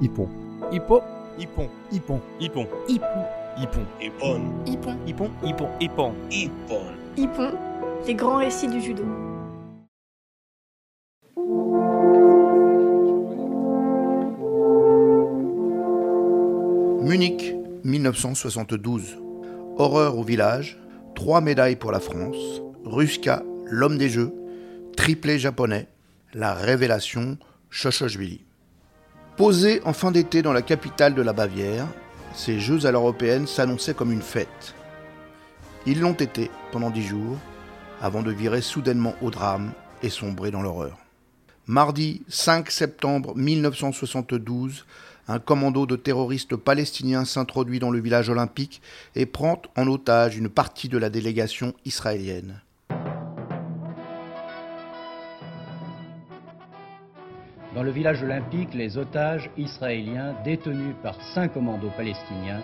Hippon. Hippo. Hippon. Hippon. Hippon. Hippon. Hippon. Hippon. Hippon. Hippon. Hippon. Hippon. Hippon. Hippon, les grands récits du judo. Munich, 1972. Horreur au village, trois médailles pour la France, Ruska, l'homme des jeux, triplé japonais, la révélation Shoshojvili. Posés en fin d'été dans la capitale de la Bavière, ces Jeux à l'européenne s'annonçaient comme une fête. Ils l'ont été pendant dix jours, avant de virer soudainement au drame et sombrer dans l'horreur. Mardi 5 septembre 1972, un commando de terroristes palestiniens s'introduit dans le village olympique et prend en otage une partie de la délégation israélienne. Dans le village olympique, les otages israéliens détenus par cinq commandos palestiniens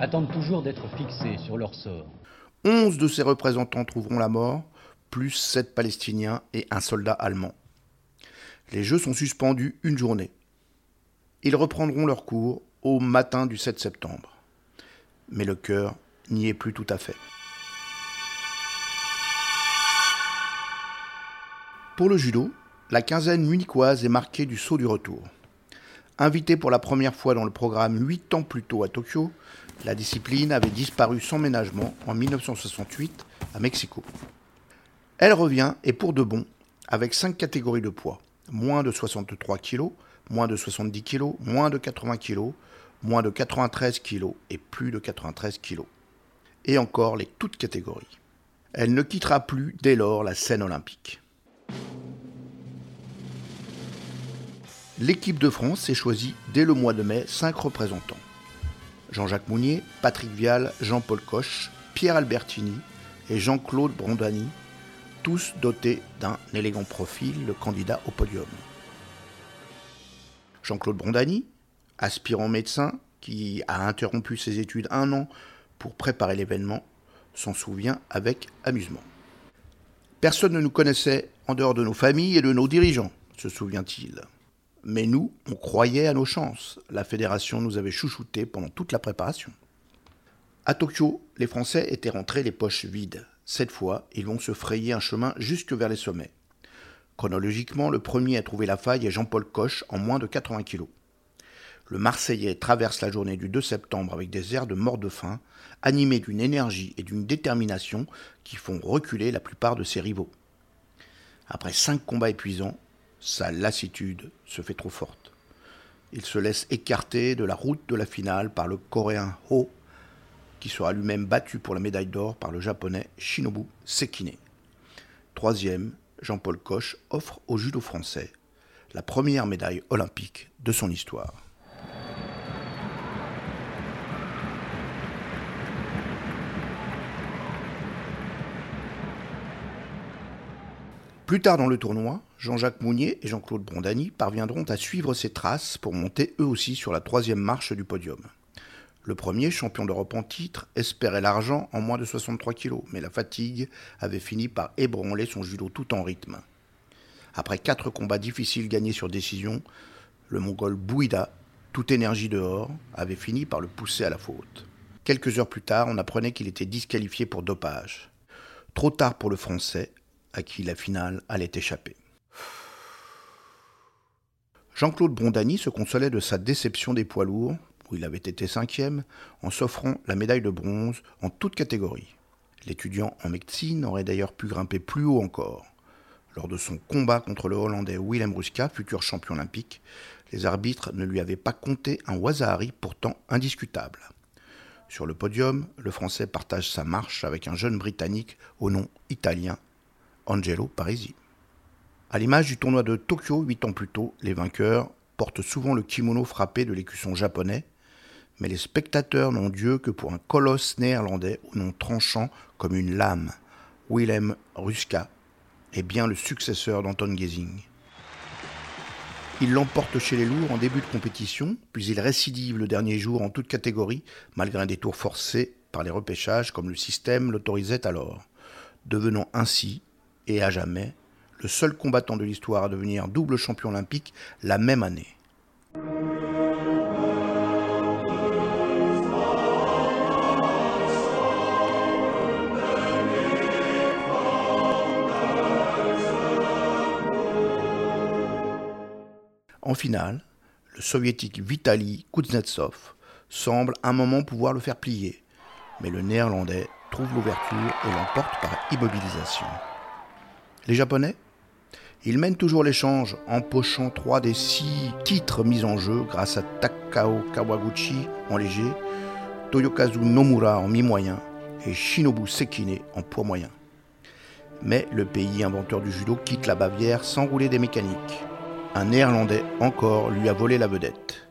attendent toujours d'être fixés sur leur sort. Onze de ses représentants trouveront la mort, plus sept Palestiniens et un soldat allemand. Les Jeux sont suspendus une journée. Ils reprendront leur cours au matin du 7 septembre. Mais le cœur n'y est plus tout à fait. Pour le judo, la quinzaine munichoise est marquée du saut du retour. Invitée pour la première fois dans le programme huit ans plus tôt à Tokyo, la discipline avait disparu sans ménagement en 1968 à Mexico. Elle revient et pour de bon, avec cinq catégories de poids moins de 63 kg, moins de 70 kg, moins de 80 kg, moins de 93 kg et plus de 93 kg. Et encore les toutes catégories. Elle ne quittera plus dès lors la scène olympique. L'équipe de France s'est choisie dès le mois de mai cinq représentants. Jean-Jacques Mounier, Patrick Vial, Jean-Paul Coche, Pierre Albertini et Jean-Claude Brondani, tous dotés d'un élégant profil, le candidat au podium. Jean-Claude Brondani, aspirant médecin qui a interrompu ses études un an pour préparer l'événement, s'en souvient avec amusement. Personne ne nous connaissait en dehors de nos familles et de nos dirigeants, se souvient-il. Mais nous, on croyait à nos chances. La fédération nous avait chouchoutés pendant toute la préparation. À Tokyo, les Français étaient rentrés les poches vides. Cette fois, ils vont se frayer un chemin jusque vers les sommets. Chronologiquement, le premier à trouver la faille est Jean-Paul Coche en moins de 80 kilos. Le Marseillais traverse la journée du 2 septembre avec des airs de mort de faim, animés d'une énergie et d'une détermination qui font reculer la plupart de ses rivaux. Après cinq combats épuisants, sa lassitude se fait trop forte. Il se laisse écarter de la route de la finale par le Coréen Ho, qui sera lui-même battu pour la médaille d'or par le Japonais Shinobu Sekine. Troisième, Jean-Paul Coche offre au judo français la première médaille olympique de son histoire. Plus tard dans le tournoi, Jean-Jacques Mounier et Jean-Claude Brondani parviendront à suivre ses traces pour monter eux aussi sur la troisième marche du podium. Le premier, champion d'Europe en titre, espérait l'argent en moins de 63 kilos, mais la fatigue avait fini par ébranler son judo tout en rythme. Après quatre combats difficiles gagnés sur décision, le mongol Bouida, toute énergie dehors, avait fini par le pousser à la faute. Quelques heures plus tard, on apprenait qu'il était disqualifié pour dopage. Trop tard pour le français, à qui la finale allait échapper. Jean-Claude Brondani se consolait de sa déception des poids lourds, où il avait été cinquième, en s'offrant la médaille de bronze en toute catégorie. L'étudiant en médecine aurait d'ailleurs pu grimper plus haut encore. Lors de son combat contre le Hollandais Willem Ruska, futur champion olympique, les arbitres ne lui avaient pas compté un Wazahari pourtant indiscutable. Sur le podium, le Français partage sa marche avec un jeune Britannique au nom italien, Angelo Parisi. À l'image du tournoi de Tokyo huit ans plus tôt, les vainqueurs portent souvent le kimono frappé de l'écusson japonais, mais les spectateurs n'ont Dieu que pour un colosse néerlandais au nom tranchant comme une lame, Willem Ruska, est bien le successeur d'Anton Gesing. Il l'emporte chez les lourds en début de compétition, puis il récidive le dernier jour en toute catégorie, malgré un détour forcé par les repêchages comme le système l'autorisait alors, devenant ainsi, et à jamais, le seul combattant de l'histoire à devenir double champion olympique la même année. En finale, le soviétique Vitaly Kuznetsov semble un moment pouvoir le faire plier, mais le néerlandais trouve l'ouverture et l'emporte par immobilisation. Les Japonais ils mènent toujours l'échange, empochant trois des six titres mis en jeu grâce à Takao Kawaguchi en léger, Toyokazu Nomura en mi-moyen et Shinobu Sekine en poids moyen. Mais le pays inventeur du judo quitte la Bavière sans rouler des mécaniques. Un néerlandais encore lui a volé la vedette.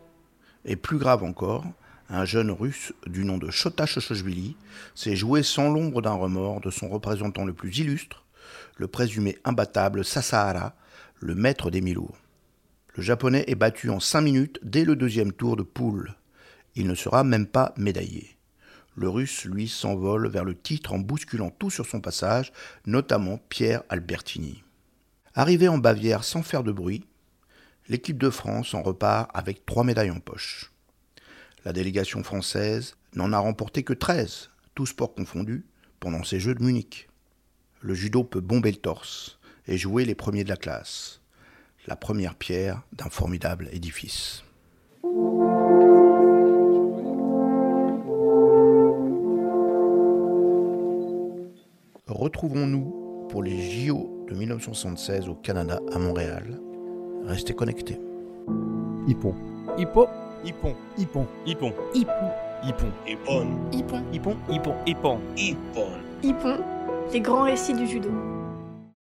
Et plus grave encore, un jeune russe du nom de Shota Shoshvili s'est joué sans l'ombre d'un remords de son représentant le plus illustre, le présumé imbattable Sasahara, le maître des milours. Le japonais est battu en 5 minutes dès le deuxième tour de poule. Il ne sera même pas médaillé. Le russe, lui, s'envole vers le titre en bousculant tout sur son passage, notamment Pierre Albertini. Arrivé en Bavière sans faire de bruit, l'équipe de France en repart avec trois médailles en poche. La délégation française n'en a remporté que 13, tous sports confondus, pendant ces Jeux de Munich. Le judo peut bomber le torse et jouer les premiers de la classe. La première pierre d'un formidable édifice. Retrouvons-nous pour les JO de 1976 au Canada à Montréal. Restez connectés. Hippon. Hippo. Hippon. Hippon. Hippon. Hippon. Hippon. Hippon. Hippon. Hippon. Hippon. Hippon. Hippon. Les grands récits du judo.